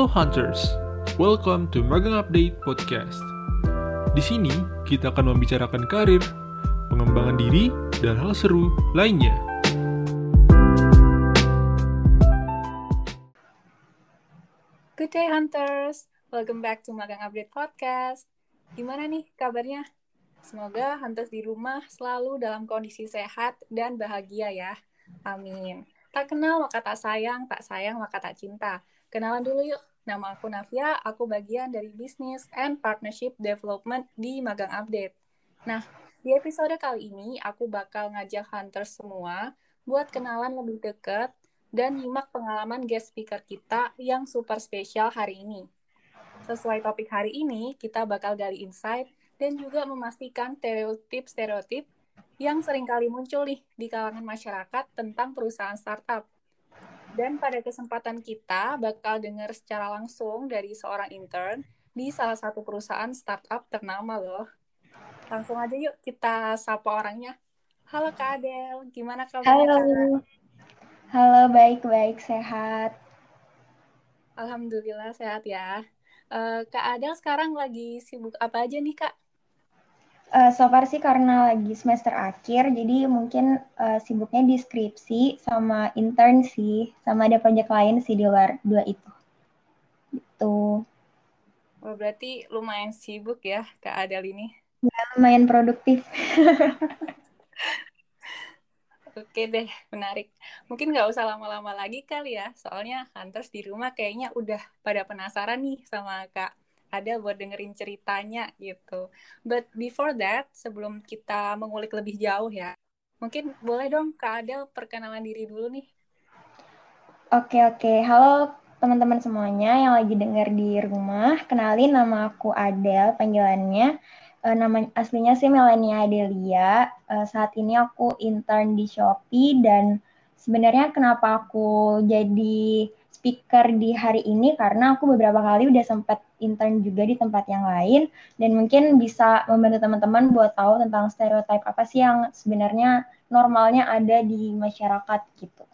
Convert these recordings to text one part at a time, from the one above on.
Hello Hunters, welcome to Magang Update Podcast. Di sini kita akan membicarakan karir, pengembangan diri, dan hal seru lainnya. Good day Hunters, welcome back to Magang Update Podcast. Gimana nih kabarnya? Semoga Hunters di rumah selalu dalam kondisi sehat dan bahagia ya. Amin. Tak kenal maka tak sayang, tak sayang maka tak cinta. Kenalan dulu yuk. Nama aku Navia, aku bagian dari Business and Partnership Development di Magang Update. Nah, di episode kali ini aku bakal ngajak hunters semua buat kenalan lebih dekat dan nyimak pengalaman guest speaker kita yang super spesial hari ini. Sesuai topik hari ini, kita bakal gali insight dan juga memastikan stereotip-stereotip yang sering kali muncul nih di kalangan masyarakat tentang perusahaan startup. Dan pada kesempatan kita bakal dengar secara langsung dari seorang intern di salah satu perusahaan startup ternama loh. Langsung aja yuk kita sapa orangnya. Halo Kak Adel, gimana kabarnya? Halo. Halo, baik-baik, sehat. Alhamdulillah sehat ya. Uh, Kak Adel sekarang lagi sibuk apa aja nih Kak? Uh, so far sih karena lagi semester akhir, jadi mungkin uh, sibuknya di skripsi sama intern sih, sama ada proyek lain sih di luar dua itu. Itu. Oh, berarti lumayan sibuk ya Kak Adel ini? Ya, lumayan produktif. Oke deh, menarik. Mungkin nggak usah lama-lama lagi kali ya, soalnya Hunters di rumah kayaknya udah pada penasaran nih sama Kak ada buat dengerin ceritanya gitu. But before that, sebelum kita mengulik lebih jauh ya, mungkin boleh dong Kak Adel perkenalan diri dulu nih. Oke oke, halo teman-teman semuanya yang lagi denger di rumah. Kenalin nama aku Adel, panggilannya. Uh, nama aslinya sih Melania Adelia. Uh, saat ini aku intern di Shopee dan sebenarnya kenapa aku jadi speaker di hari ini karena aku beberapa kali udah sempat intern juga di tempat yang lain dan mungkin bisa membantu teman-teman buat tahu tentang stereotip apa sih yang sebenarnya normalnya ada di masyarakat gitu.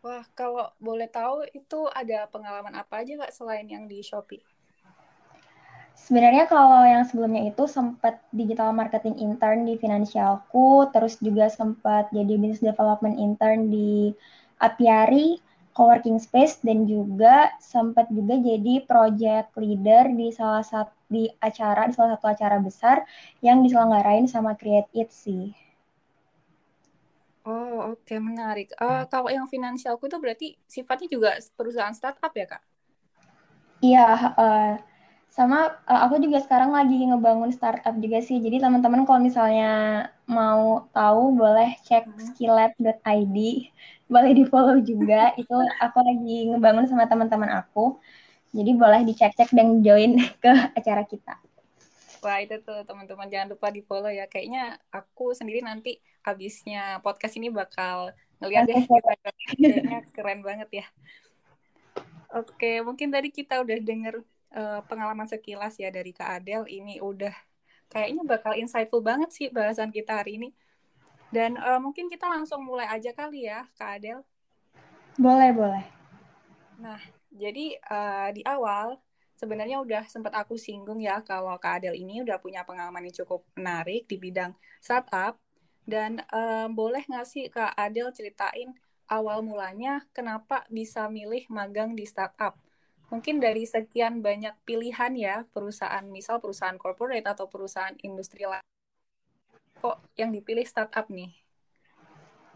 Wah, kalau boleh tahu itu ada pengalaman apa aja nggak selain yang di Shopee? Sebenarnya kalau yang sebelumnya itu sempat digital marketing intern di Finansialku, terus juga sempat jadi business development intern di Apiari, coworking space dan juga sempat juga jadi project leader di salah satu di acara di salah satu acara besar yang diselenggarain sama Create It sih. Oh oke okay, menarik. Uh, kalau yang finansialku itu berarti sifatnya juga perusahaan startup ya kak? Iya. Uh, sama uh, aku juga sekarang lagi ngebangun startup juga sih. Jadi teman-teman kalau misalnya mau tahu boleh cek hmm. skillet.id, boleh di follow juga. Itu aku lagi ngebangun sama teman-teman aku. Jadi boleh dicek-cek dan join ke acara kita. Wah itu tuh teman-teman jangan lupa di follow ya. Kayaknya aku sendiri nanti habisnya podcast ini bakal ngeliat deh. Kayaknya keren banget ya. Oke, mungkin tadi kita udah denger uh, pengalaman sekilas ya dari Kak Adel ini udah kayaknya bakal insightful banget sih bahasan kita hari ini. Dan uh, mungkin kita langsung mulai aja kali ya, Kak Adel. Boleh, boleh. Nah, jadi uh, di awal sebenarnya udah sempat aku singgung ya kalau Kak Adel ini udah punya pengalaman yang cukup menarik di bidang startup. Dan uh, boleh nggak sih Kak Adel ceritain awal mulanya kenapa bisa milih magang di startup? Mungkin dari sekian banyak pilihan ya perusahaan misal perusahaan corporate atau perusahaan industri lain kok yang dipilih startup nih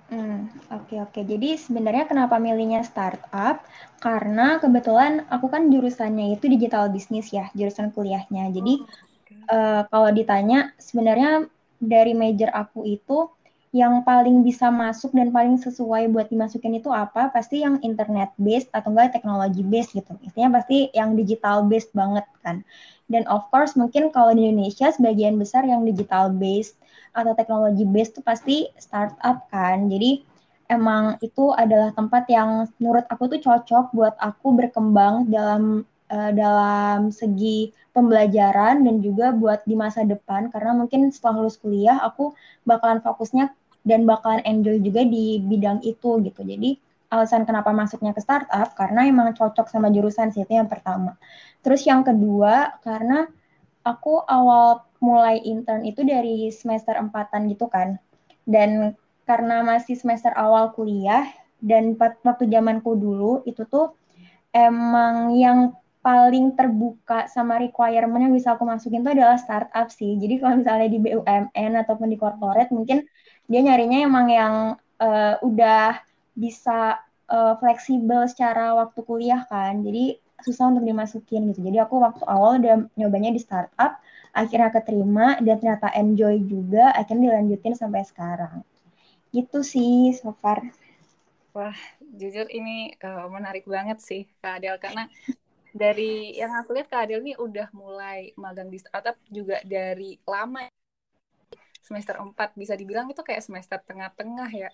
Hmm, oke okay, oke. Okay. Jadi sebenarnya kenapa milihnya startup? Karena kebetulan aku kan jurusannya itu digital business ya, jurusan kuliahnya. Jadi oh, okay. uh, kalau ditanya sebenarnya dari major aku itu yang paling bisa masuk dan paling sesuai buat dimasukin itu apa? Pasti yang internet based atau enggak teknologi based gitu. Intinya pasti yang digital based banget kan. Dan of course mungkin kalau di Indonesia sebagian besar yang digital based atau teknologi based itu pasti startup kan. Jadi emang itu adalah tempat yang menurut aku tuh cocok buat aku berkembang dalam uh, dalam segi pembelajaran dan juga buat di masa depan karena mungkin setelah lulus kuliah aku bakalan fokusnya dan bakalan enjoy juga di bidang itu gitu. Jadi alasan kenapa masuknya ke startup karena emang cocok sama jurusan sih itu yang pertama. Terus yang kedua karena aku awal mulai intern itu dari semester empatan gitu kan. Dan karena masih semester awal kuliah dan waktu zamanku dulu itu tuh emang yang paling terbuka sama requirement yang bisa aku masukin itu adalah startup sih. Jadi kalau misalnya di BUMN ataupun di corporate mungkin dia nyarinya emang yang uh, udah bisa uh, fleksibel secara waktu kuliah kan. Jadi susah untuk dimasukin gitu. Jadi aku waktu awal udah nyobanya di startup, akhirnya keterima dan ternyata enjoy juga, akhirnya dilanjutin sampai sekarang. Gitu sih so far. Wah, jujur ini uh, menarik banget sih Kak Adel karena dari yang aku lihat Kak Adel nih udah mulai magang di startup juga dari lama semester 4 bisa dibilang itu kayak semester tengah-tengah ya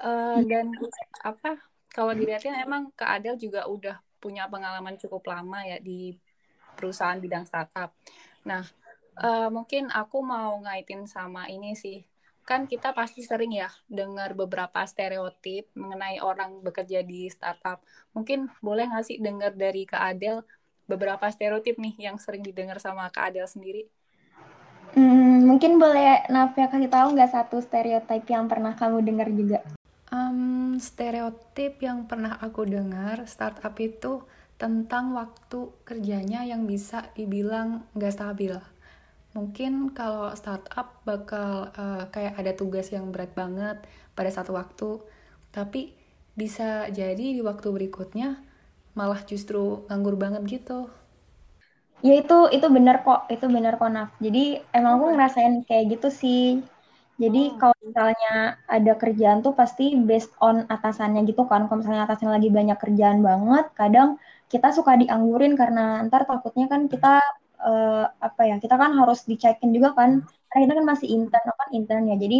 uh, dan apa kalau dilihatin emang Kak Adel juga udah punya pengalaman cukup lama ya di perusahaan bidang startup nah uh, mungkin aku mau ngaitin sama ini sih kan kita pasti sering ya dengar beberapa stereotip mengenai orang bekerja di startup. Mungkin boleh nggak sih dengar dari Kak Adel beberapa stereotip nih yang sering didengar sama Kak Adel sendiri? Hmm, mungkin boleh Nafia kasih tahu nggak satu stereotip yang pernah kamu dengar juga? Um, stereotip yang pernah aku dengar startup itu tentang waktu kerjanya yang bisa dibilang nggak stabil mungkin kalau startup bakal uh, kayak ada tugas yang berat banget pada satu waktu tapi bisa jadi di waktu berikutnya malah justru nganggur banget gitu ya itu itu benar kok itu benar kok Naf. Jadi emang aku ngerasain kayak gitu sih. Jadi oh. kalau misalnya ada kerjaan tuh pasti based on atasannya gitu kan. Kalau misalnya atasannya lagi banyak kerjaan banget kadang kita suka dianggurin karena ntar takutnya kan kita uh, apa ya kita kan harus dicekin juga kan. Karena kita kan masih intern kan intern ya. Jadi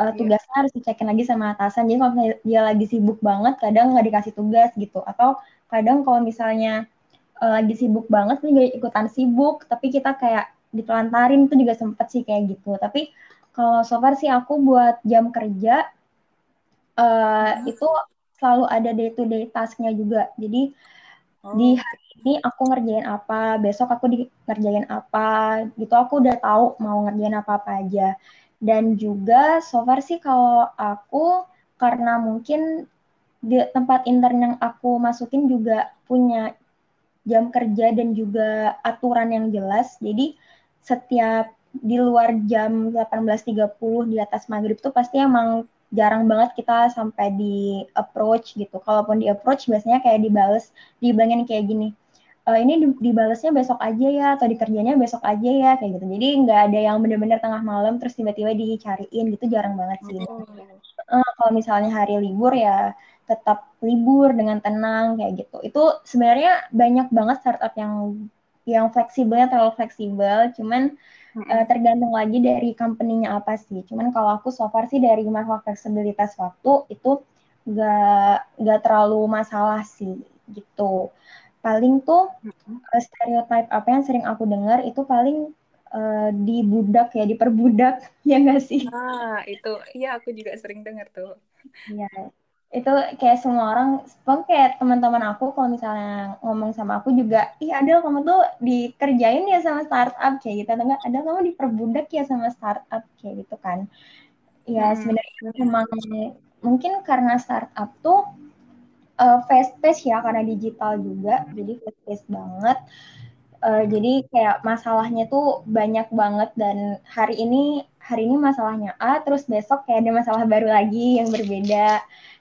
uh, tugasnya harus dicekin lagi sama atasan. Jadi kalau dia lagi sibuk banget kadang nggak dikasih tugas gitu. Atau kadang kalau misalnya uh, lagi sibuk banget nih gak ikutan sibuk tapi kita kayak ditelantarin itu juga sempet sih kayak gitu tapi kalau so far sih aku buat jam kerja uh, hmm. itu selalu ada day to day tasknya juga jadi oh. di hari ini aku ngerjain apa, besok aku di ngerjain apa, gitu aku udah tahu mau ngerjain apa-apa aja. Dan juga so far sih kalau aku karena mungkin di tempat intern yang aku masukin juga punya jam kerja dan juga aturan yang jelas. Jadi setiap di luar jam 18.30 di atas maghrib tuh pasti emang jarang banget kita sampai di approach gitu. Kalaupun di approach biasanya kayak dibales, dibilangin kayak gini uh, ini dibalasnya besok aja ya atau dikerjanya besok aja ya kayak gitu jadi nggak ada yang bener-bener tengah malam terus tiba-tiba dicariin gitu jarang banget sih oh. uh, kalau misalnya hari libur ya tetap libur dengan tenang kayak gitu. Itu sebenarnya banyak banget startup yang yang fleksibelnya terlalu fleksibel. Cuman uh, tergantung lagi dari company-nya apa sih. Cuman kalau aku so far sih dari masalah fleksibilitas waktu itu gak gak terlalu masalah sih gitu. Paling tuh uh, stereotip apa yang sering aku dengar itu paling uh, dibudak ya diperbudak ya enggak sih? Ah itu. Iya aku juga sering dengar tuh. Iya itu kayak semua orang pokoknya kayak teman-teman aku kalau misalnya ngomong sama aku juga ih ada kamu tuh dikerjain ya sama startup kayak gitu. Atau enggak ada kamu diperbudak ya sama startup kayak gitu kan. Ya hmm. sebenarnya memang mungkin karena startup tuh uh, fast pace ya karena digital juga jadi fast pace banget. Uh, jadi kayak masalahnya tuh banyak banget dan hari ini hari ini masalahnya A terus besok kayak ada masalah baru lagi yang berbeda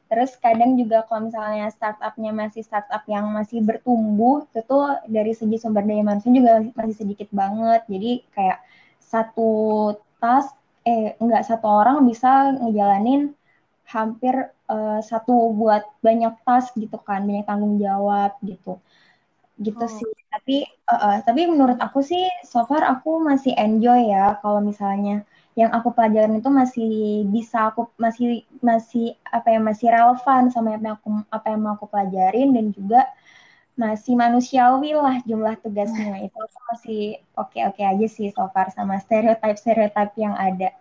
terus kadang juga kalau misalnya startupnya masih startup yang masih bertumbuh itu tuh dari segi sumber daya manusia juga masih sedikit banget. Jadi kayak satu tas eh enggak satu orang bisa ngejalanin hampir uh, satu buat banyak tas gitu kan banyak tanggung jawab gitu. Gitu oh. sih. Tapi uh, uh, tapi menurut aku sih so far aku masih enjoy ya kalau misalnya yang aku pelajarin itu masih bisa aku masih masih apa ya masih relevan sama apa yang aku apa yang mau aku pelajarin dan juga masih manusiawi lah jumlah tugasnya. Itu aku masih oke oke aja sih so far sama stereotip stereotip yang ada.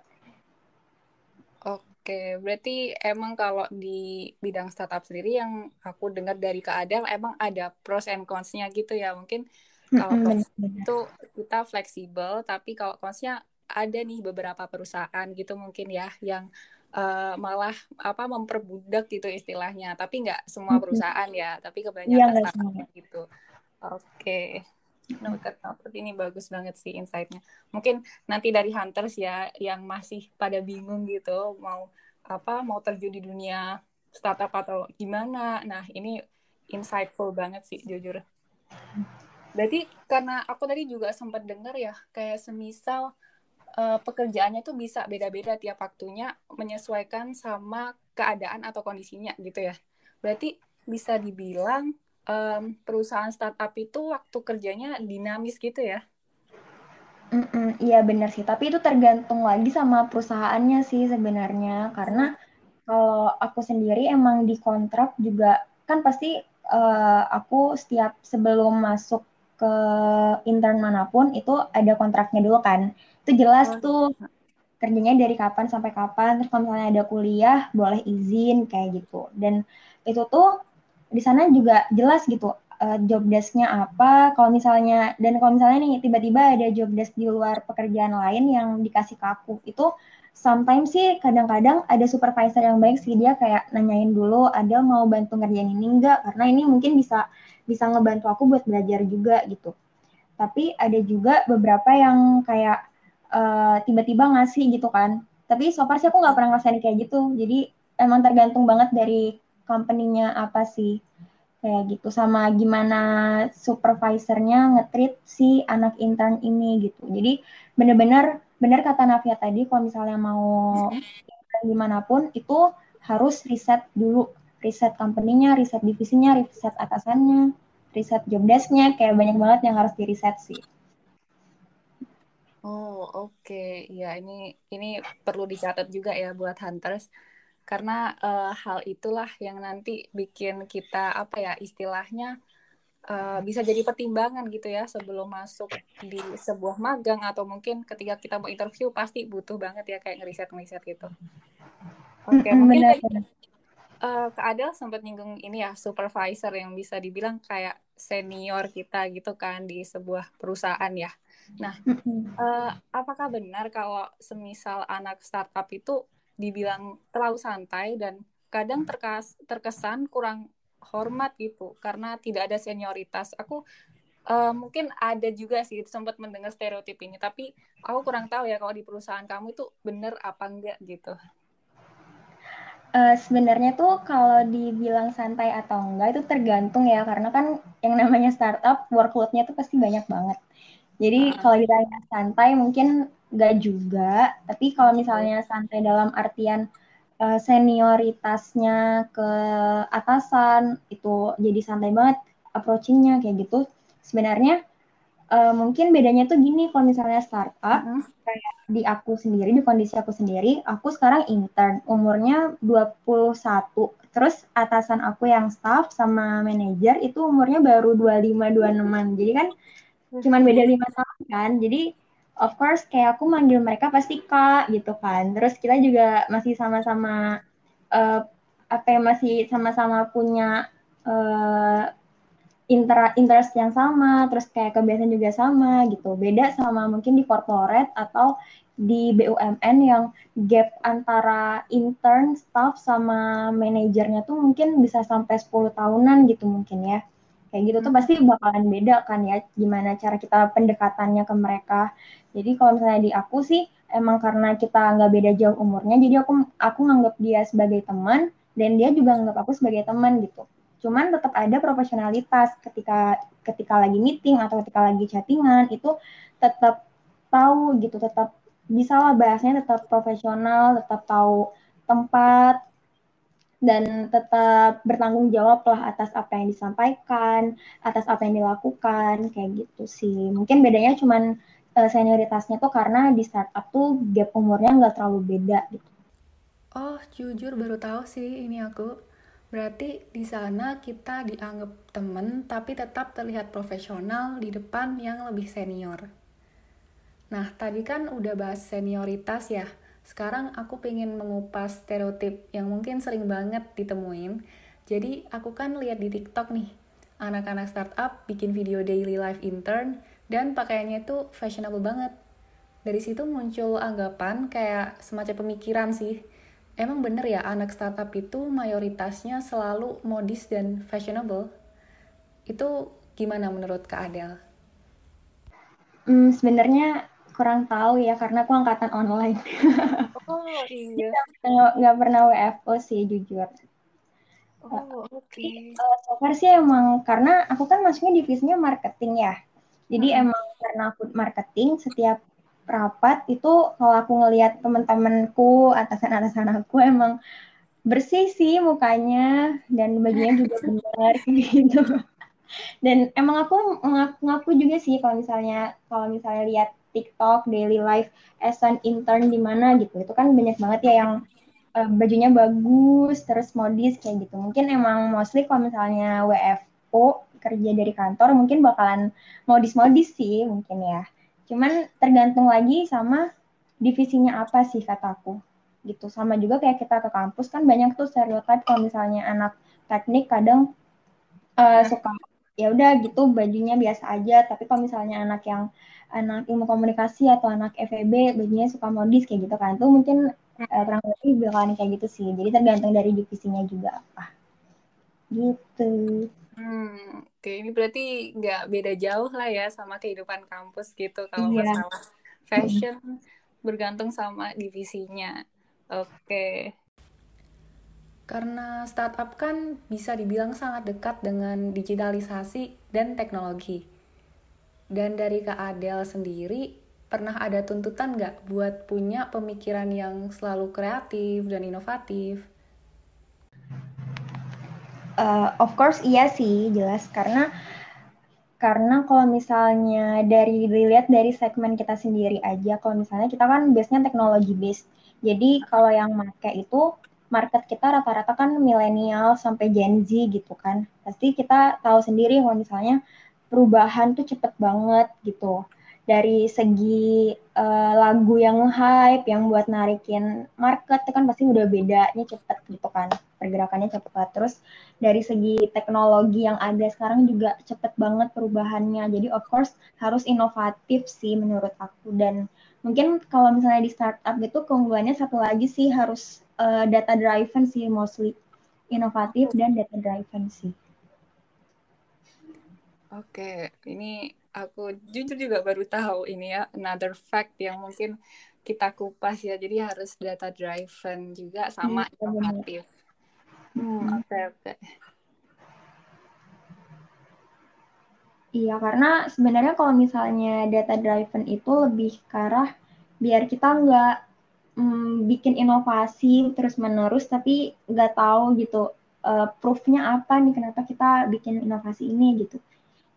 Oke, berarti emang kalau di bidang startup sendiri yang aku dengar dari Kak Adel emang ada pros and cons-nya gitu ya. Mungkin kalau itu kita fleksibel, tapi kalau cons-nya ada nih beberapa perusahaan gitu mungkin ya yang uh, malah apa memperbudak gitu istilahnya. Tapi nggak semua perusahaan ya, tapi kebanyakan ya, startup gitu. Oke. Noted, noted. Ini bagus banget sih insight-nya. Mungkin nanti dari hunters ya yang masih pada bingung gitu mau apa mau terjun di dunia startup atau gimana. Nah, ini insightful banget sih jujur. Berarti karena aku tadi juga sempat dengar ya kayak semisal uh, pekerjaannya itu bisa beda-beda tiap waktunya menyesuaikan sama keadaan atau kondisinya gitu ya. Berarti bisa dibilang um, perusahaan startup itu waktu kerjanya dinamis gitu ya? Mm-mm, iya benar sih, tapi itu tergantung lagi sama perusahaannya sih sebenarnya. Karena kalau aku sendiri emang di kontrak juga kan pasti uh, aku setiap sebelum masuk ke intern mana pun itu ada kontraknya dulu kan. Itu jelas oh. tuh kerjanya dari kapan sampai kapan. Terus kalau misalnya ada kuliah boleh izin kayak gitu. Dan itu tuh di sana juga jelas gitu uh, job desk-nya apa. Kalau misalnya dan kalau misalnya nih tiba-tiba ada job desk di luar pekerjaan lain yang dikasih ke aku, itu sometimes sih kadang-kadang ada supervisor yang baik sih dia kayak nanyain dulu ada mau bantu ngerjain ini enggak karena ini mungkin bisa bisa ngebantu aku buat belajar juga gitu. Tapi ada juga beberapa yang kayak uh, tiba-tiba ngasih gitu kan. Tapi so far sih aku nggak pernah ngerasain kayak gitu. Jadi emang tergantung banget dari company-nya apa sih kayak gitu sama gimana supervisornya ngetrit si anak intern ini gitu jadi bener-bener bener kata Navia tadi kalau misalnya mau intern di mana pun itu harus riset dulu riset company-nya riset divisinya riset atasannya riset job desk-nya kayak banyak banget yang harus di riset sih Oh oke okay. ya ini ini perlu dicatat juga ya buat hunters karena uh, hal itulah yang nanti bikin kita apa ya istilahnya uh, bisa jadi pertimbangan gitu ya sebelum masuk di sebuah magang atau mungkin ketika kita mau interview pasti butuh banget ya kayak ngeriset ngeriset gitu. Oke okay, mungkin Benar. tadi uh, Kak Adel sempat nyinggung ini ya supervisor yang bisa dibilang kayak senior kita gitu kan di sebuah perusahaan ya. Nah, uh, apakah benar kalau semisal anak startup itu dibilang terlalu santai dan kadang terkas, terkesan kurang hormat gitu karena tidak ada senioritas. Aku uh, mungkin ada juga sih sempat mendengar stereotip ini, tapi aku kurang tahu ya kalau di perusahaan kamu itu benar apa enggak gitu. Uh, sebenarnya tuh kalau dibilang santai atau enggak itu tergantung ya karena kan yang namanya startup workloadnya tuh pasti banyak banget. Jadi uh. kalau ditanya santai mungkin nggak juga tapi kalau misalnya santai dalam artian uh, senioritasnya ke atasan itu jadi santai banget approachingnya kayak gitu sebenarnya uh, mungkin bedanya tuh gini kalau misalnya startup -huh. kayak di aku sendiri di kondisi aku sendiri aku sekarang intern. Umurnya 21 terus atasan aku yang staff sama manajer itu umurnya baru 25 26 jadi kan cuman beda lima tahun kan. Jadi of course kayak aku manggil mereka pasti kak gitu kan. Terus kita juga masih sama-sama uh, apa yang masih sama-sama punya uh, inter interest yang sama terus kayak kebiasaan juga sama gitu. Beda sama mungkin di corporate atau di BUMN yang gap antara intern staff sama manajernya tuh mungkin bisa sampai 10 tahunan gitu mungkin ya. Kayak gitu tuh hmm. pasti bakalan beda kan ya gimana cara kita pendekatannya ke mereka. Jadi kalau misalnya di aku sih emang karena kita nggak beda jauh umurnya jadi aku aku nganggap dia sebagai teman dan dia juga nganggap aku sebagai teman gitu cuman tetap ada profesionalitas ketika ketika lagi meeting atau ketika lagi chattingan itu tetap tahu gitu tetap bisa lah bahasnya tetap profesional tetap tahu tempat dan tetap bertanggung jawab lah atas apa yang disampaikan, atas apa yang dilakukan, kayak gitu sih. Mungkin bedanya cuman uh, senioritasnya tuh karena di startup tuh gap umurnya nggak terlalu beda gitu. Oh, jujur baru tahu sih ini aku. Berarti di sana kita dianggap temen tapi tetap terlihat profesional di depan yang lebih senior. Nah, tadi kan udah bahas senioritas ya. Sekarang aku pengen mengupas stereotip yang mungkin sering banget ditemuin. Jadi aku kan lihat di TikTok nih, anak-anak startup bikin video daily life intern dan pakaiannya itu fashionable banget. Dari situ muncul anggapan kayak semacam pemikiran sih. Emang bener ya anak startup itu mayoritasnya selalu modis dan fashionable? Itu gimana menurut Kak Adel? Hmm, sebenarnya kurang tahu ya karena aku angkatan online. oh iya. Nggak pernah WFO sih jujur. Oh oke. Okay. Uh, so far sih emang karena aku kan masuknya divisinya marketing ya. Jadi hmm. emang karena aku marketing setiap rapat itu kalau aku ngelihat teman-temanku atasan-atasan aku emang bersih sih mukanya dan bajunya juga benar gitu. Dan emang aku ngaku-ngaku juga sih kalau misalnya kalau misalnya lihat TikTok, daily life as an intern di mana gitu. Itu kan banyak banget ya yang uh, bajunya bagus, terus modis kayak gitu. Mungkin emang mostly kalau misalnya WFO kerja dari kantor mungkin bakalan modis-modis sih mungkin ya. Cuman tergantung lagi sama divisinya apa sih kataku gitu. Sama juga kayak kita ke kampus kan banyak tuh stereotip kalau misalnya anak teknik kadang uh, suka ya udah gitu bajunya biasa aja. Tapi kalau misalnya anak yang anak ilmu komunikasi atau anak FEB bajunya suka modis kayak gitu kan. Itu mungkin uh, kurang lebih bakalan kayak gitu sih. Jadi tergantung dari divisinya juga apa. Gitu. Hmm oke ini berarti nggak beda jauh lah ya sama kehidupan kampus gitu kalau iya. masalah fashion bergantung sama divisinya oke karena startup kan bisa dibilang sangat dekat dengan digitalisasi dan teknologi. Dan dari Kak Adel sendiri, pernah ada tuntutan nggak buat punya pemikiran yang selalu kreatif dan inovatif? Uh, of course iya sih, jelas. Karena karena kalau misalnya dari dilihat dari segmen kita sendiri aja, kalau misalnya kita kan biasanya teknologi based. Jadi kalau yang make itu market kita rata-rata kan milenial sampai Gen Z gitu kan. Pasti kita tahu sendiri kalau misalnya perubahan tuh cepet banget gitu dari segi uh, lagu yang hype yang buat narikin market itu kan pasti udah bedanya cepet gitu kan pergerakannya cepet. Terus dari segi teknologi yang ada sekarang juga cepet banget perubahannya. Jadi of course harus inovatif sih menurut aku. Dan mungkin kalau misalnya di startup gitu keunggulannya satu lagi sih harus uh, data driven sih mostly inovatif dan data driven sih. Oke, ini aku jujur juga baru tahu ini ya another fact yang mungkin kita kupas ya. Jadi harus data driven juga sama hmm, inovatif. Hmm, oke okay, oke. Okay. Iya, karena sebenarnya kalau misalnya data driven itu lebih ke arah biar kita nggak mm, bikin inovasi terus menerus tapi nggak tahu gitu uh, proofnya apa nih kenapa kita bikin inovasi ini gitu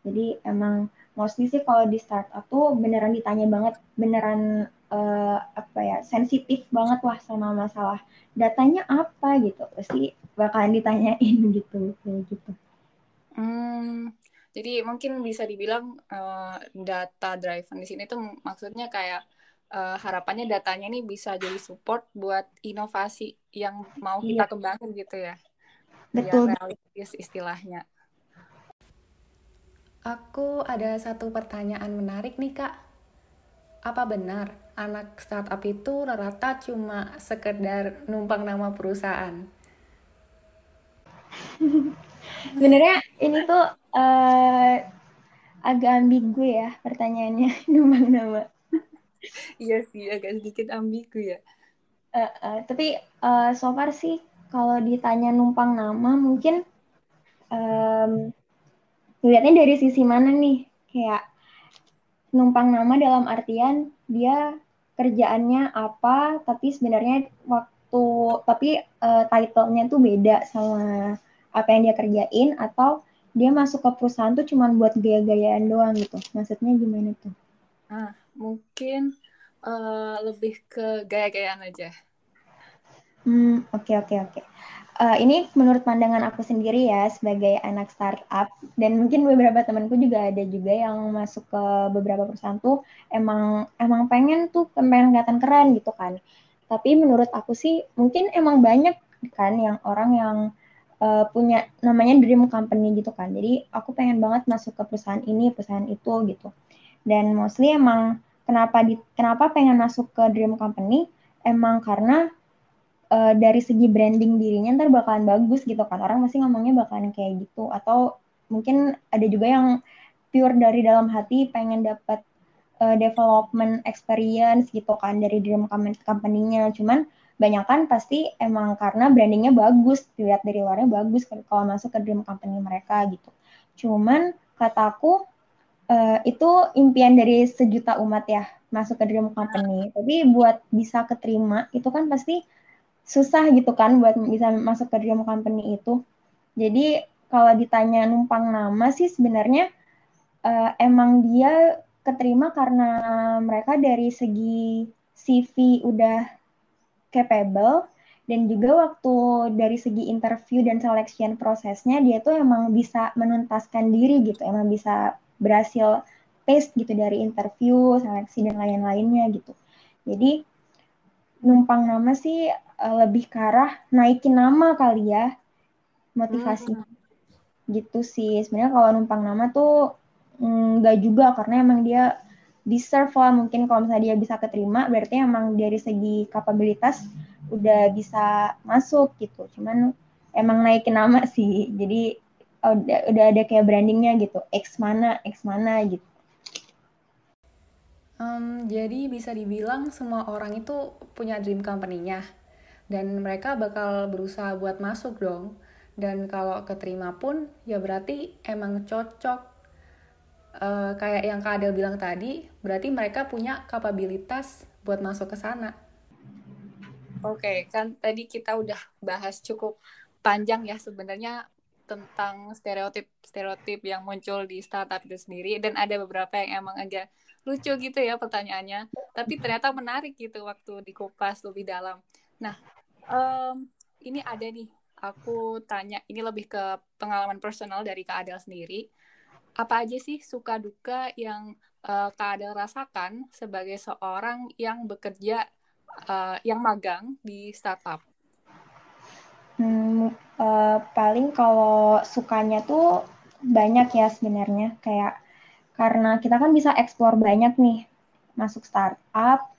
jadi emang mostly sih kalau di startup tuh beneran ditanya banget, beneran uh, apa ya sensitif banget lah sama masalah datanya apa gitu, pasti bakalan ditanyain gitu kayak gitu. Hmm, jadi mungkin bisa dibilang uh, data driven di sini tuh maksudnya kayak uh, harapannya datanya ini bisa jadi support buat inovasi yang mau kita iya. kembangin gitu ya. Betul. Realistis istilahnya. Aku ada satu pertanyaan menarik nih kak. Apa benar anak startup itu rata-rata cuma sekedar numpang nama perusahaan? Sebenarnya ini tuh uh, agak ambigu ya pertanyaannya numpang nama. iya sih agak sedikit ambigu ya. Uh, uh, tapi uh, so far sih kalau ditanya numpang nama mungkin um, lihatnya dari sisi mana nih? Kayak numpang nama dalam artian dia kerjaannya apa tapi sebenarnya waktu tapi uh, title-nya tuh beda sama apa yang dia kerjain atau dia masuk ke perusahaan tuh cuma buat gaya-gayaan doang gitu. Maksudnya gimana tuh? Ah mungkin uh, lebih ke gaya-gayaan aja. Hmm oke okay, oke okay, oke. okay uh, ini menurut pandangan aku sendiri ya sebagai anak startup dan mungkin beberapa temanku juga ada juga yang masuk ke beberapa perusahaan tuh emang emang pengen tuh pengen kelihatan keren gitu kan Tapi menurut aku sih mungkin emang banyak kan yang orang yang uh, punya namanya dream company gitu kan. Jadi aku pengen banget masuk ke perusahaan ini, perusahaan itu gitu. Dan mostly emang kenapa di kenapa pengen masuk ke dream company emang karena uh, dari segi branding dirinya ntar bakalan bagus gitu kan. Orang masih ngomongnya bakalan kayak gitu atau mungkin ada juga yang pure dari dalam hati pengen dapat uh, development experience gitu kan dari dream company-nya. Cuman banyak kan pasti emang karena brandingnya bagus, dilihat dari luarnya bagus kalau masuk ke dream company mereka gitu. Cuman kataku uh, itu impian dari sejuta umat ya masuk ke dream company. Tapi buat bisa keterima itu kan pasti susah gitu kan buat bisa masuk ke dream company itu. Jadi kalau ditanya numpang nama sih sebenarnya uh, emang dia keterima karena mereka dari segi CV udah capable dan juga waktu dari segi interview dan selection prosesnya dia tuh emang bisa menuntaskan diri gitu, emang bisa berhasil pace gitu dari interview, seleksi dan lain-lainnya gitu. Jadi numpang nama sih uh, lebih ke arah naikin nama kali ya motivasi hmm. gitu sih. Sebenarnya kalau numpang nama tuh nggak juga karena emang dia deserve lah. Mungkin kalau misalnya dia bisa keterima berarti emang dari segi kapabilitas udah bisa masuk gitu. Cuman emang naikin nama sih. Jadi udah, udah ada kayak brandingnya gitu. X mana X mana gitu um, jadi bisa dibilang semua orang itu punya dream company-nya. Dan mereka bakal berusaha buat masuk dong. Dan kalau keterima pun ya berarti emang cocok. Uh, kayak yang Kak Adel bilang tadi, berarti mereka punya kapabilitas buat masuk ke sana. Oke, okay, kan tadi kita udah bahas cukup panjang ya sebenarnya tentang stereotip-stereotip yang muncul di startup itu sendiri. Dan ada beberapa yang emang agak lucu gitu ya pertanyaannya, tapi ternyata menarik gitu waktu dikupas lebih dalam. Nah, um, ini ada nih, aku tanya, ini lebih ke pengalaman personal dari Kak Adel sendiri apa aja sih suka duka yang uh, Kak Adel rasakan sebagai seorang yang bekerja uh, yang magang di startup? Hmm, uh, paling kalau sukanya tuh banyak ya sebenarnya kayak karena kita kan bisa eksplor banyak nih masuk startup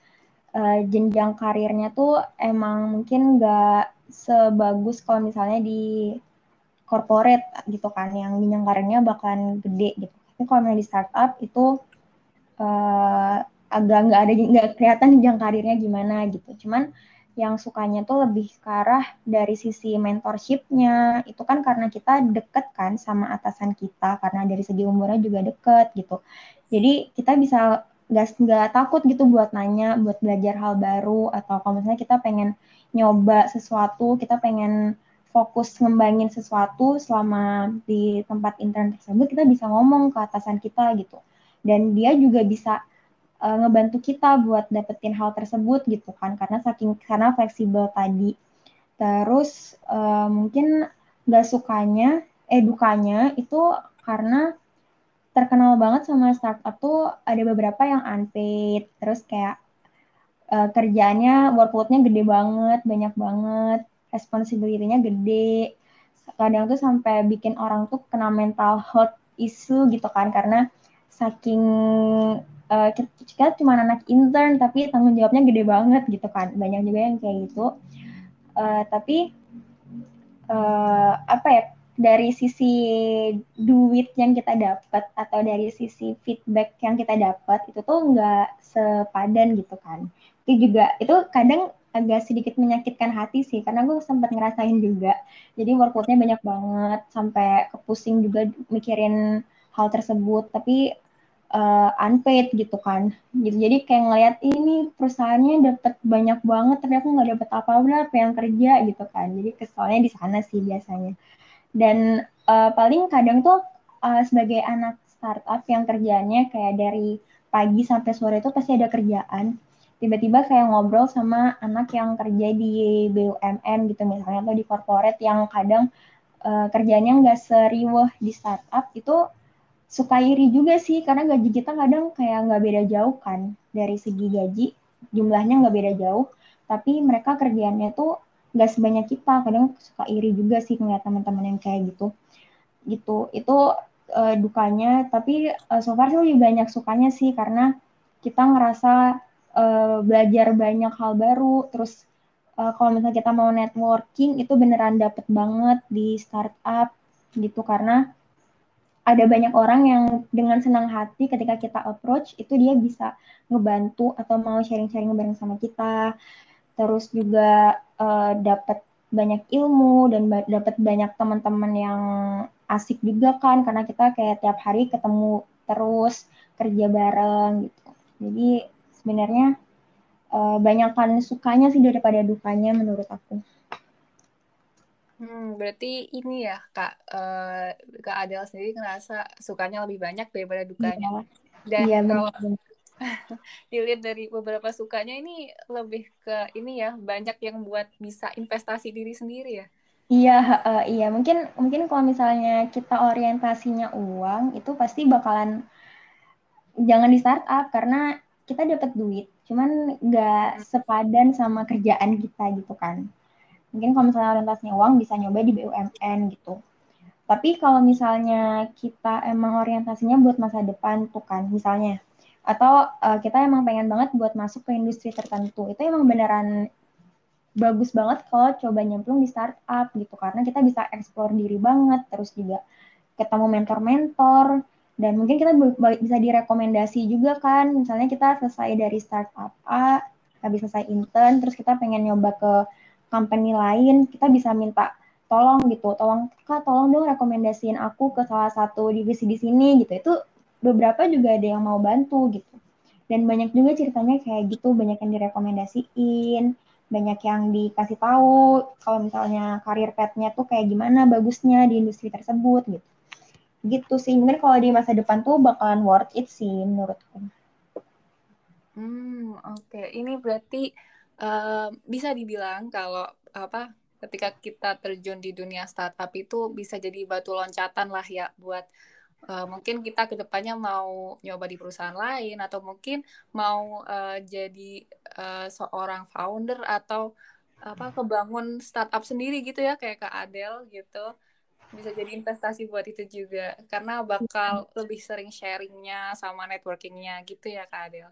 uh, jenjang karirnya tuh emang mungkin nggak sebagus kalau misalnya di corporate gitu kan yang jenjang karirnya bakalan gede gitu. Tapi kalau misalnya di startup itu uh, agak nggak ada nggak kelihatan jenjang karirnya gimana gitu. Cuman yang sukanya tuh lebih ke arah dari sisi mentorshipnya. Itu kan karena kita deket kan sama atasan kita karena dari segi umurnya juga deket gitu. Jadi kita bisa nggak nggak takut gitu buat nanya buat belajar hal baru atau kalau misalnya kita pengen nyoba sesuatu kita pengen fokus ngembangin sesuatu selama di tempat intern tersebut kita bisa ngomong ke atasan kita gitu. Dan dia juga bisa uh, ngebantu kita buat dapetin hal tersebut gitu kan karena saking karena fleksibel tadi. Terus uh, mungkin gak sukanya edukanya itu karena terkenal banget sama startup tuh ada beberapa yang unpaid. Terus kayak uh, kerjaannya workloadnya gede banget banyak banget responsibility-nya gede. Kadang tuh sampai bikin orang tuh kena mental health issue gitu kan karena saking uh, kita, cuma anak intern tapi tanggung jawabnya gede banget gitu kan. Banyak juga yang kayak gitu. Uh, tapi uh, apa ya dari sisi duit yang kita dapat atau dari sisi feedback yang kita dapat itu tuh nggak sepadan gitu kan. Itu juga itu kadang agak sedikit menyakitkan hati sih karena gue sempat ngerasain juga. Jadi workloadnya banyak banget sampai kepusing juga mikirin hal tersebut. Tapi uh, unpaid gitu kan. Gitu jadi kayak ngeliat ini perusahaannya dapat banyak banget tapi aku nggak dapat apa-apa apa yang kerja gitu kan. Jadi kesalnya di sana sih biasanya. Dan uh, paling kadang tuh uh, sebagai anak startup yang kerjanya kayak dari pagi sampai sore itu pasti ada kerjaan. Tiba-tiba kayak ngobrol sama anak yang kerja di BUMN gitu misalnya atau di corporate yang kadang uh, kerjanya nggak seriweh di startup itu suka iri juga sih karena gaji kita kadang kayak nggak beda jauh kan. Dari segi gaji jumlahnya nggak beda jauh. Tapi mereka kerjaannya tuh nggak sebanyak kita. Kadang suka iri juga sih ngeliat teman-teman yang kayak gitu. Gitu. Itu uh, dukanya. Tapi uh, so far sih lebih banyak sukanya sih karena kita ngerasa uh, belajar banyak hal baru. Terus uh, kalau misalnya kita mau networking itu beneran dapet banget di startup gitu. Karena ada banyak orang yang dengan senang hati ketika kita approach itu dia bisa ngebantu atau mau sharing-sharing bareng sama kita terus juga uh, dapat banyak ilmu dan ba dapat banyak teman-teman yang asik juga kan karena kita kayak tiap hari ketemu terus kerja bareng gitu jadi sebenarnya uh, banyakkan sukanya sih daripada dukanya menurut aku. Hmm, berarti ini ya kak uh, kak Adel sendiri ngerasa sukanya lebih banyak daripada dukanya. Iya. Dan iya, kalau dilihat dari beberapa sukanya ini lebih ke ini ya banyak yang buat bisa investasi diri sendiri ya iya uh, iya mungkin mungkin kalau misalnya kita orientasinya uang itu pasti bakalan jangan di startup karena kita dapat duit cuman nggak hmm. sepadan sama kerjaan kita gitu kan mungkin kalau misalnya orientasinya uang bisa nyoba di BUMN gitu. Tapi kalau misalnya kita emang orientasinya buat masa depan tuh kan misalnya. Atau uh, kita emang pengen banget buat masuk ke industri tertentu. Itu emang beneran bagus banget kalau coba nyemplung di startup gitu. Karena kita bisa explore diri banget terus juga ketemu mentor-mentor. Dan mungkin kita bisa direkomendasi juga kan. Misalnya kita selesai dari startup A habis selesai intern terus kita pengen nyoba ke company lain kita bisa minta tolong gitu. Tolong kak tolong dong rekomendasiin aku ke salah satu divisi di sini gitu. Itu beberapa juga ada yang mau bantu gitu. Dan banyak juga ceritanya kayak gitu banyak yang direkomendasiin banyak yang dikasih tahu kalau misalnya karir petnya tuh kayak gimana bagusnya di industri tersebut gitu. Gitu sih. Mungkin kalau di masa depan tuh bakalan worth it sih menurutku. Hmm oke. Okay. ini berarti uh, bisa dibilang kalau apa ketika kita terjun di dunia startup itu bisa jadi batu loncatan lah ya buat uh, mungkin kita ke depannya mau nyoba di perusahaan lain atau mungkin mau uh, jadi uh, seorang founder atau apa kebangun startup sendiri gitu ya kayak Kak Adel gitu. Bisa jadi investasi buat itu juga karena bakal lebih sering sharingnya sama networkingnya gitu ya Kak Adel.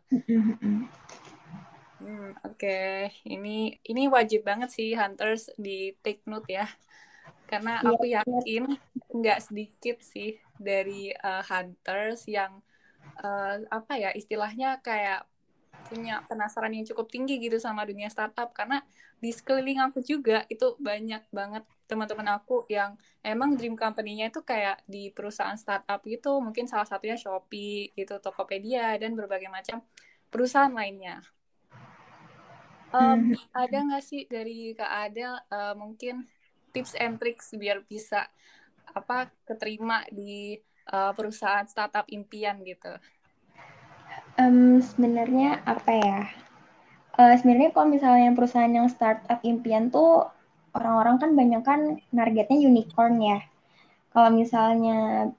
Hmm, Oke, okay. ini ini wajib banget sih hunters di take note ya, karena iya, aku yakin nggak sedikit sih dari uh, hunters yang uh, apa ya istilahnya kayak punya penasaran yang cukup tinggi gitu sama dunia startup. Karena di sekeliling aku juga itu banyak banget teman-teman aku yang emang dream company-nya itu kayak di perusahaan startup gitu. Mungkin salah satunya Shopee gitu Tokopedia dan berbagai macam perusahaan lainnya um, ada nggak sih dari Kak Adel uh, mungkin tips and tricks biar bisa apa keterima di uh, perusahaan startup impian gitu? Um, sebenarnya apa ya? Uh, sebenarnya kalau misalnya perusahaan yang startup impian tuh orang-orang kan banyak kan targetnya unicorn ya. Kalau misalnya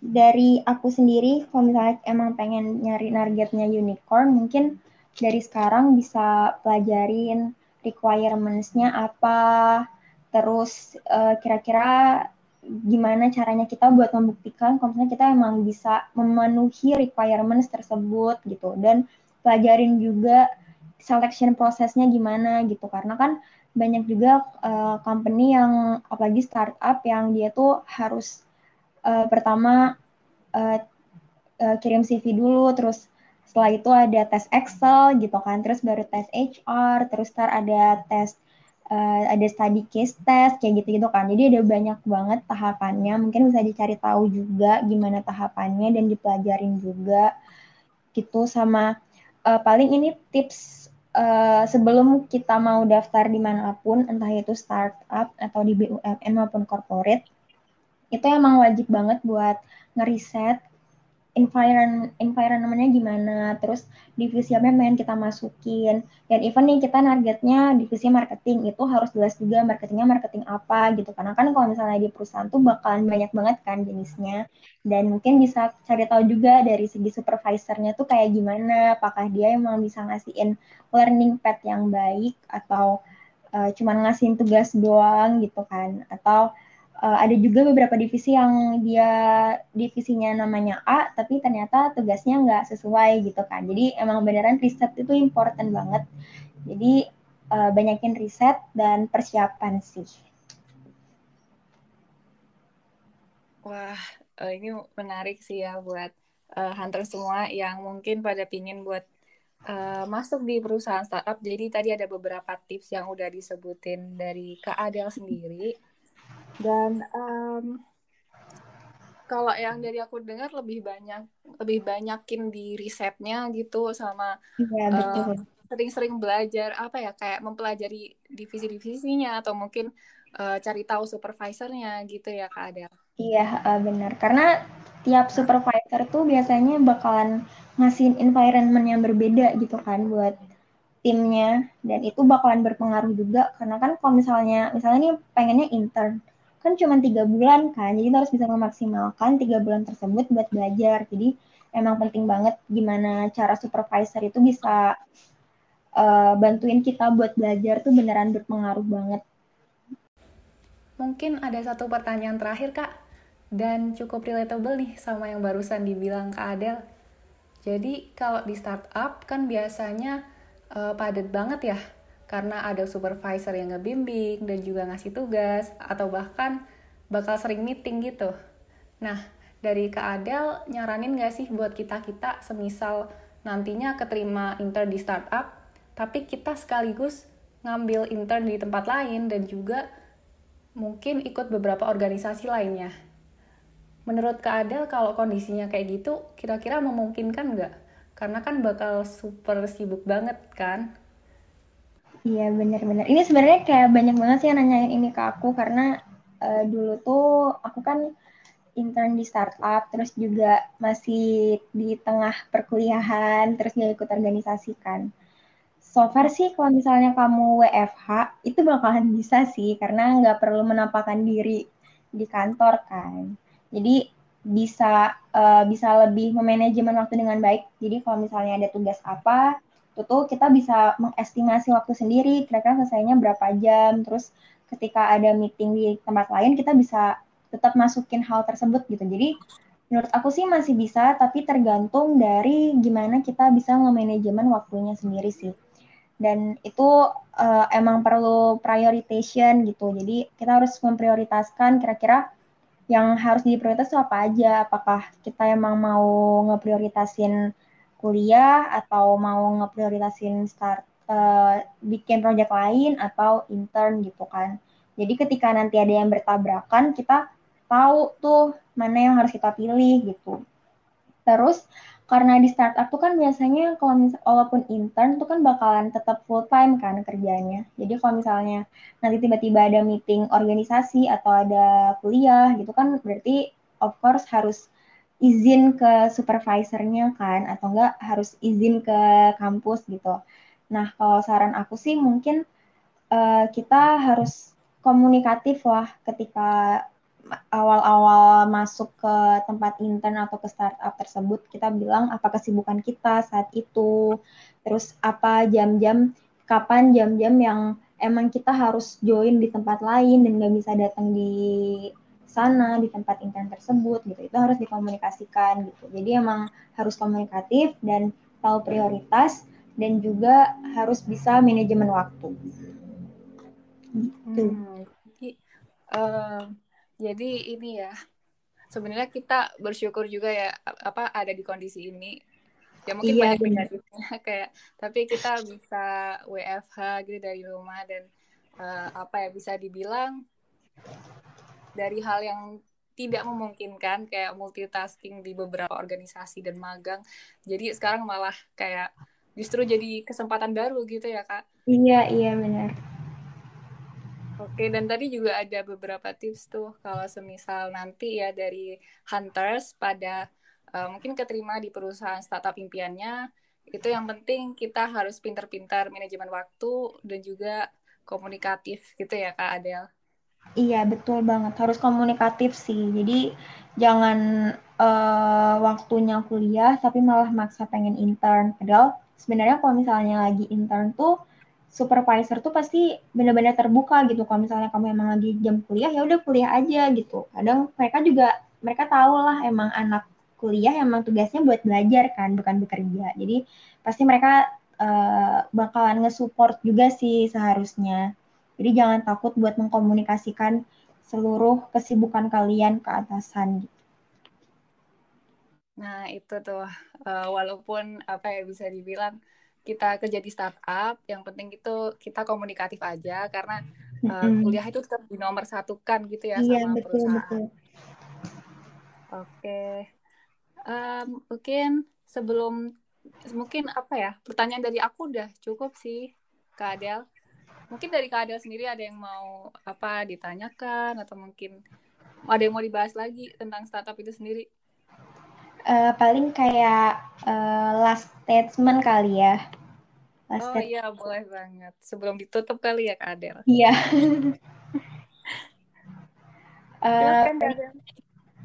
dari aku sendiri, kalau misalnya emang pengen nyari targetnya unicorn, mungkin dari sekarang bisa pelajarin requirements-nya apa, terus kira kira-kira gimana caranya kita buat membuktikan kalau misalnya kita emang bisa memenuhi requirements tersebut gitu. Dan pelajarin juga selection prosesnya gimana gitu. Karena kan banyak juga uh, company yang apalagi startup yang dia tuh harus uh, pertama uh, uh, kirim CV dulu terus setelah itu ada tes Excel gitu kan terus baru tes HR terus tar ada tes uh, ada study case test kayak gitu-gitu kan. Jadi ada banyak banget tahapannya. Mungkin bisa dicari tahu juga gimana tahapannya dan dipelajarin juga gitu sama uh, paling ini tips uh, sebelum kita mau daftar di mana pun, entah itu startup atau di BUMN maupun corporate, itu emang wajib banget buat ngeriset environment environmentnya gimana, terus divisi apa yang kita masukin, dan even nih kita targetnya divisi marketing itu harus jelas juga marketingnya marketing apa gitu, karena kan kalau misalnya di perusahaan tuh bakalan banyak banget kan jenisnya, dan mungkin bisa cari tahu juga dari segi supervisornya tuh kayak gimana, apakah dia emang bisa ngasihin learning path yang baik atau uh, cuman ngasihin tugas doang gitu kan, atau uh, ada juga beberapa divisi yang dia divisinya namanya A tapi ternyata tugasnya nggak sesuai gitu kan. Jadi emang beneran riset itu important banget. Jadi uh, banyakin riset dan persiapan sih. Wah uh, ini menarik sih ya buat uh, hunter semua yang mungkin pada pingin buat uh, masuk di perusahaan startup. Jadi tadi ada beberapa tips yang udah disebutin dari Kak Adel sendiri dan um, kalau yang dari aku dengar lebih banyak lebih banyakin di risetnya gitu sama ya, Uh, sering-sering belajar apa ya kayak mempelajari divisi-divisinya atau mungkin uh, cari tahu supervisornya gitu ya kak Adel. Iya uh, benar. Karena tiap supervisor tuh biasanya bakalan ngasihin environment yang berbeda gitu kan buat timnya. Dan itu bakalan berpengaruh juga karena kan kalau misalnya misalnya nih pengennya intern kan cuma tiga bulan kan jadi harus bisa memaksimalkan tiga bulan tersebut buat belajar. Jadi emang penting banget gimana cara supervisor itu bisa uh, bantuin kita buat belajar tuh beneran berpengaruh banget. Mungkin ada satu pertanyaan terakhir kak. Dan cukup relatable nih sama yang barusan dibilang kak Adel. Jadi kalau di startup kan biasanya uh, padat banget ya karena ada supervisor yang ngebimbing dan juga ngasih tugas atau bahkan bakal sering meeting gitu. Nah, dari Kak Adel nyaranin gak sih buat kita-kita semisal nantinya keterima intern di startup, tapi kita sekaligus ngambil intern di tempat lain dan juga mungkin ikut beberapa organisasi lainnya. Menurut Kak Adel kalau kondisinya kayak gitu, kira-kira memungkinkan nggak? Karena kan bakal super sibuk banget kan Iya benar-benar. Ini sebenarnya kayak banyak banget sih yang nanyain ini ke aku karena uh, dulu tuh aku kan intern di startup, terus juga masih di tengah perkuliahan, terus juga ikut organisasi kan. So far sih kalau misalnya kamu WFH itu bakalan bisa sih karena nggak perlu menampakkan diri di kantor kan. Jadi bisa uh, bisa lebih memanajemen waktu dengan baik. Jadi kalau misalnya ada tugas apa, itu kita bisa mengestimasi waktu sendiri kira-kira selesainya berapa jam terus ketika ada meeting di tempat lain kita bisa tetap masukin hal tersebut gitu. Jadi menurut aku sih masih bisa tapi tergantung dari gimana kita bisa nge-manajemen waktunya sendiri sih. Dan itu uh, emang perlu prioritation gitu. Jadi kita harus memprioritaskan kira-kira yang harus diprioritas apa aja? Apakah kita emang mau ngeprioritasin kuliah atau mau ngeprioritasin start uh, bikin project lain atau intern gitu kan. Jadi ketika nanti ada yang bertabrakan, kita tahu tuh mana yang harus kita pilih gitu. Terus karena di startup tuh kan biasanya kalau misal walaupun intern tuh kan bakalan tetap full time kan kerjanya. Jadi kalau misalnya nanti tiba-tiba ada meeting organisasi atau ada kuliah gitu kan berarti of course harus izin ke supervisornya kan atau enggak harus izin ke kampus gitu. Nah, kalau saran aku sih mungkin uh, kita harus komunikatif lah ketika awal-awal masuk ke tempat intern atau ke startup tersebut kita bilang apa kesibukan kita saat itu terus apa jam-jam kapan jam-jam yang emang kita harus join di tempat lain dan nggak bisa datang di sana di tempat intern tersebut gitu. Itu harus dikomunikasikan gitu. Jadi emang harus komunikatif dan tahu prioritas dan juga harus bisa manajemen waktu. Gitu. Hmm, jadi, uh, jadi ini ya sebenarnya kita bersyukur juga ya apa ada di kondisi ini. Ya mungkin iya, banyak kayak tapi kita bisa WFH gitu dari rumah dan uh, apa ya bisa dibilang dari hal yang tidak memungkinkan kayak multitasking di beberapa organisasi dan magang. Jadi sekarang malah kayak justru jadi kesempatan baru gitu ya kak? Iya iya benar. Oke dan tadi juga ada beberapa tips tuh kalau semisal nanti ya dari hunters pada uh, mungkin keterima di perusahaan startup impiannya itu yang penting kita harus pintar-pintar manajemen waktu dan juga komunikatif gitu ya Kak Adel. Iya betul banget. Harus komunikatif sih. Jadi jangan uh, waktunya kuliah tapi malah maksa pengen intern. Padahal sebenarnya kalau misalnya lagi intern tuh supervisor tuh pasti benar-benar terbuka gitu. Kalau misalnya kamu emang lagi jam kuliah ya udah kuliah aja gitu. Kadang mereka juga mereka tahu lah emang anak kuliah emang tugasnya buat belajar kan bukan bekerja. Jadi pasti mereka uh, bakalan nge-support juga sih seharusnya jadi jangan takut buat mengkomunikasikan seluruh kesibukan kalian ke atasan gitu nah itu tuh uh, walaupun apa ya bisa dibilang kita kerja di startup, yang penting itu kita komunikatif aja karena uh, kuliah itu tetap di nomor satu kan gitu ya iya, sama betul, perusahaan. Betul. Oke, um, mungkin sebelum mungkin apa ya pertanyaan dari aku udah cukup sih Kak Adel. Mungkin dari Kak Adel sendiri ada yang mau apa ditanyakan atau mungkin ada yang mau dibahas lagi tentang startup itu sendiri? uh, paling kayak uh, last statement kali ya. Last oh iya boleh banget. Sebelum ditutup kali ya Kak Adel. Iya. uh,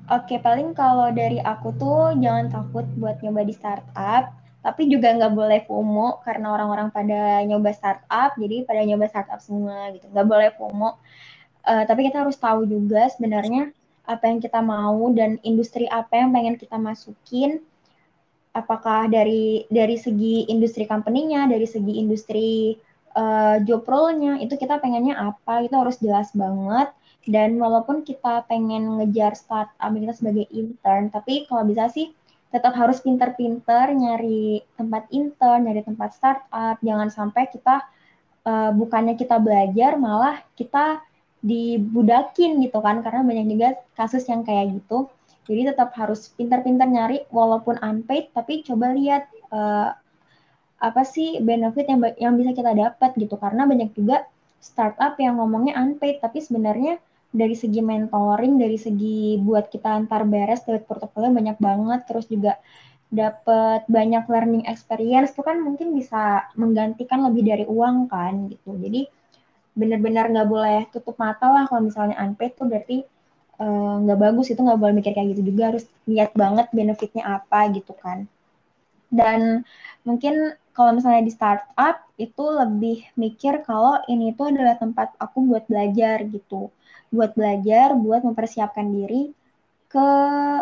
Oke, okay, paling kalau dari aku tuh jangan takut buat nyoba di startup, tapi juga nggak boleh FOMO karena orang-orang pada nyoba startup, jadi pada nyoba startup semua gitu. Nggak boleh FOMO. Uh, tapi kita harus tahu juga sebenarnya apa yang kita mau dan industri apa yang pengen kita masukin apakah dari dari segi industri company-nya dari segi industri uh, job role-nya itu kita pengennya apa itu harus jelas banget dan walaupun kita pengen ngejar startup kita sebagai intern tapi kalau bisa sih tetap harus pinter-pinter nyari tempat intern nyari tempat startup. Jangan sampai kita uh, bukannya kita belajar malah kita dibudakin gitu kan. Karena banyak juga kasus yang kayak gitu. Jadi tetap harus pintar-pintar nyari walaupun unpaid tapi coba lihat uh, apa sih benefit yang yang bisa kita dapat gitu. Karena banyak juga startup yang ngomongnya unpaid tapi sebenarnya dari segi mentoring dari segi buat kita antar beres dapat portofolio banyak banget. Terus juga dapat banyak learning experience. Itu kan mungkin bisa menggantikan lebih dari uang kan gitu. Jadi benar-benar nggak boleh tutup mata lah kalau misalnya unpaid tuh berarti eh, nggak uh, bagus. Itu nggak boleh mikir kayak gitu juga. Harus lihat banget benefitnya apa gitu kan. Dan mungkin kalau misalnya di startup itu lebih mikir kalau ini tuh adalah tempat aku buat belajar gitu buat belajar buat mempersiapkan diri ke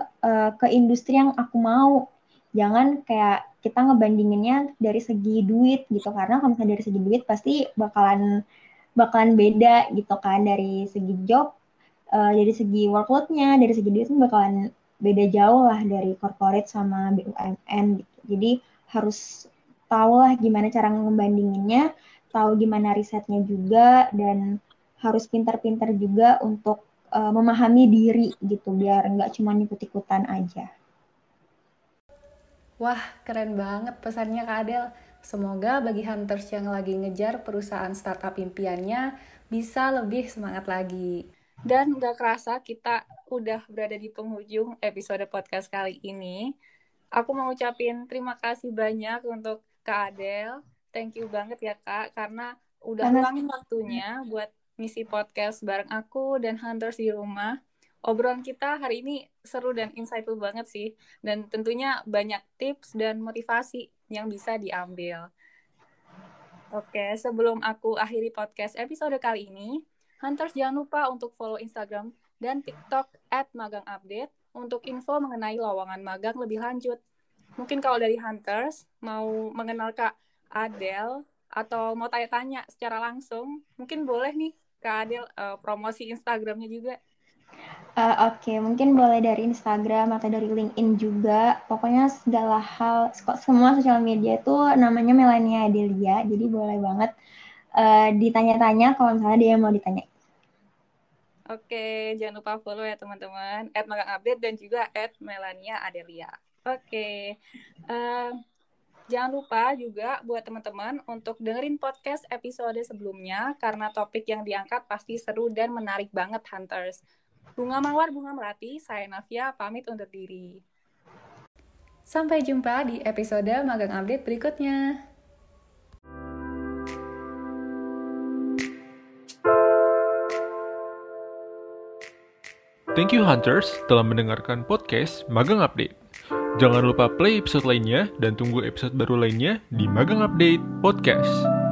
uh, ke industri yang aku mau jangan kayak kita ngebandinginnya dari segi duit gitu karena kalau misalnya dari segi duit pasti bakalan bakalan beda gitu kan dari segi job, uh, dari segi workloadnya, dari segi duit bakalan beda jauh lah dari corporate sama BUMN gitu. Jadi harus tahu lah gimana cara ngebandinginnya, tahu gimana risetnya juga dan harus pintar-pintar juga untuk uh, memahami diri gitu biar nggak cuma ikut-ikutan aja. Wah, keren banget pesannya Kak Adel. Semoga bagi hunters yang lagi ngejar perusahaan startup impiannya bisa lebih semangat lagi. Dan gak kerasa kita udah berada di penghujung episode podcast kali ini. Aku mau ucapin terima kasih banyak untuk Kak Adel. Thank you banget ya Kak, karena udah luangin waktunya buat misi podcast bareng aku dan Hunters di rumah. Obrolan kita hari ini seru dan insightful banget sih. Dan tentunya banyak tips dan motivasi yang bisa diambil. Oke, sebelum aku akhiri podcast episode kali ini, Hunters jangan lupa untuk follow Instagram dan TikTok at Magang Update untuk info mengenai lowongan magang lebih lanjut. Mungkin kalau dari Hunters mau mengenal Kak Adel atau mau tanya-tanya secara langsung, mungkin boleh nih Kak Adel uh, promosi Instagramnya juga. Uh, Oke, okay. mungkin boleh dari Instagram atau dari LinkedIn juga. Pokoknya segala hal, semua sosial media itu namanya Melania Adelia, jadi boleh banget uh, ditanya-tanya kalau misalnya dia mau ditanya. Oke, jangan lupa follow ya teman-teman. At Magang Update dan juga at Melania Adelia. Oke, uh, jangan lupa juga buat teman-teman untuk dengerin podcast episode sebelumnya karena topik yang diangkat pasti seru dan menarik banget Hunters. Bunga Mawar, Bunga Melati, saya Navia pamit undur diri. Sampai jumpa di episode Magang Update berikutnya. Thank you Hunters telah mendengarkan podcast Magang Update. Jangan lupa play episode lainnya dan tunggu episode baru lainnya di Magang Update Podcast.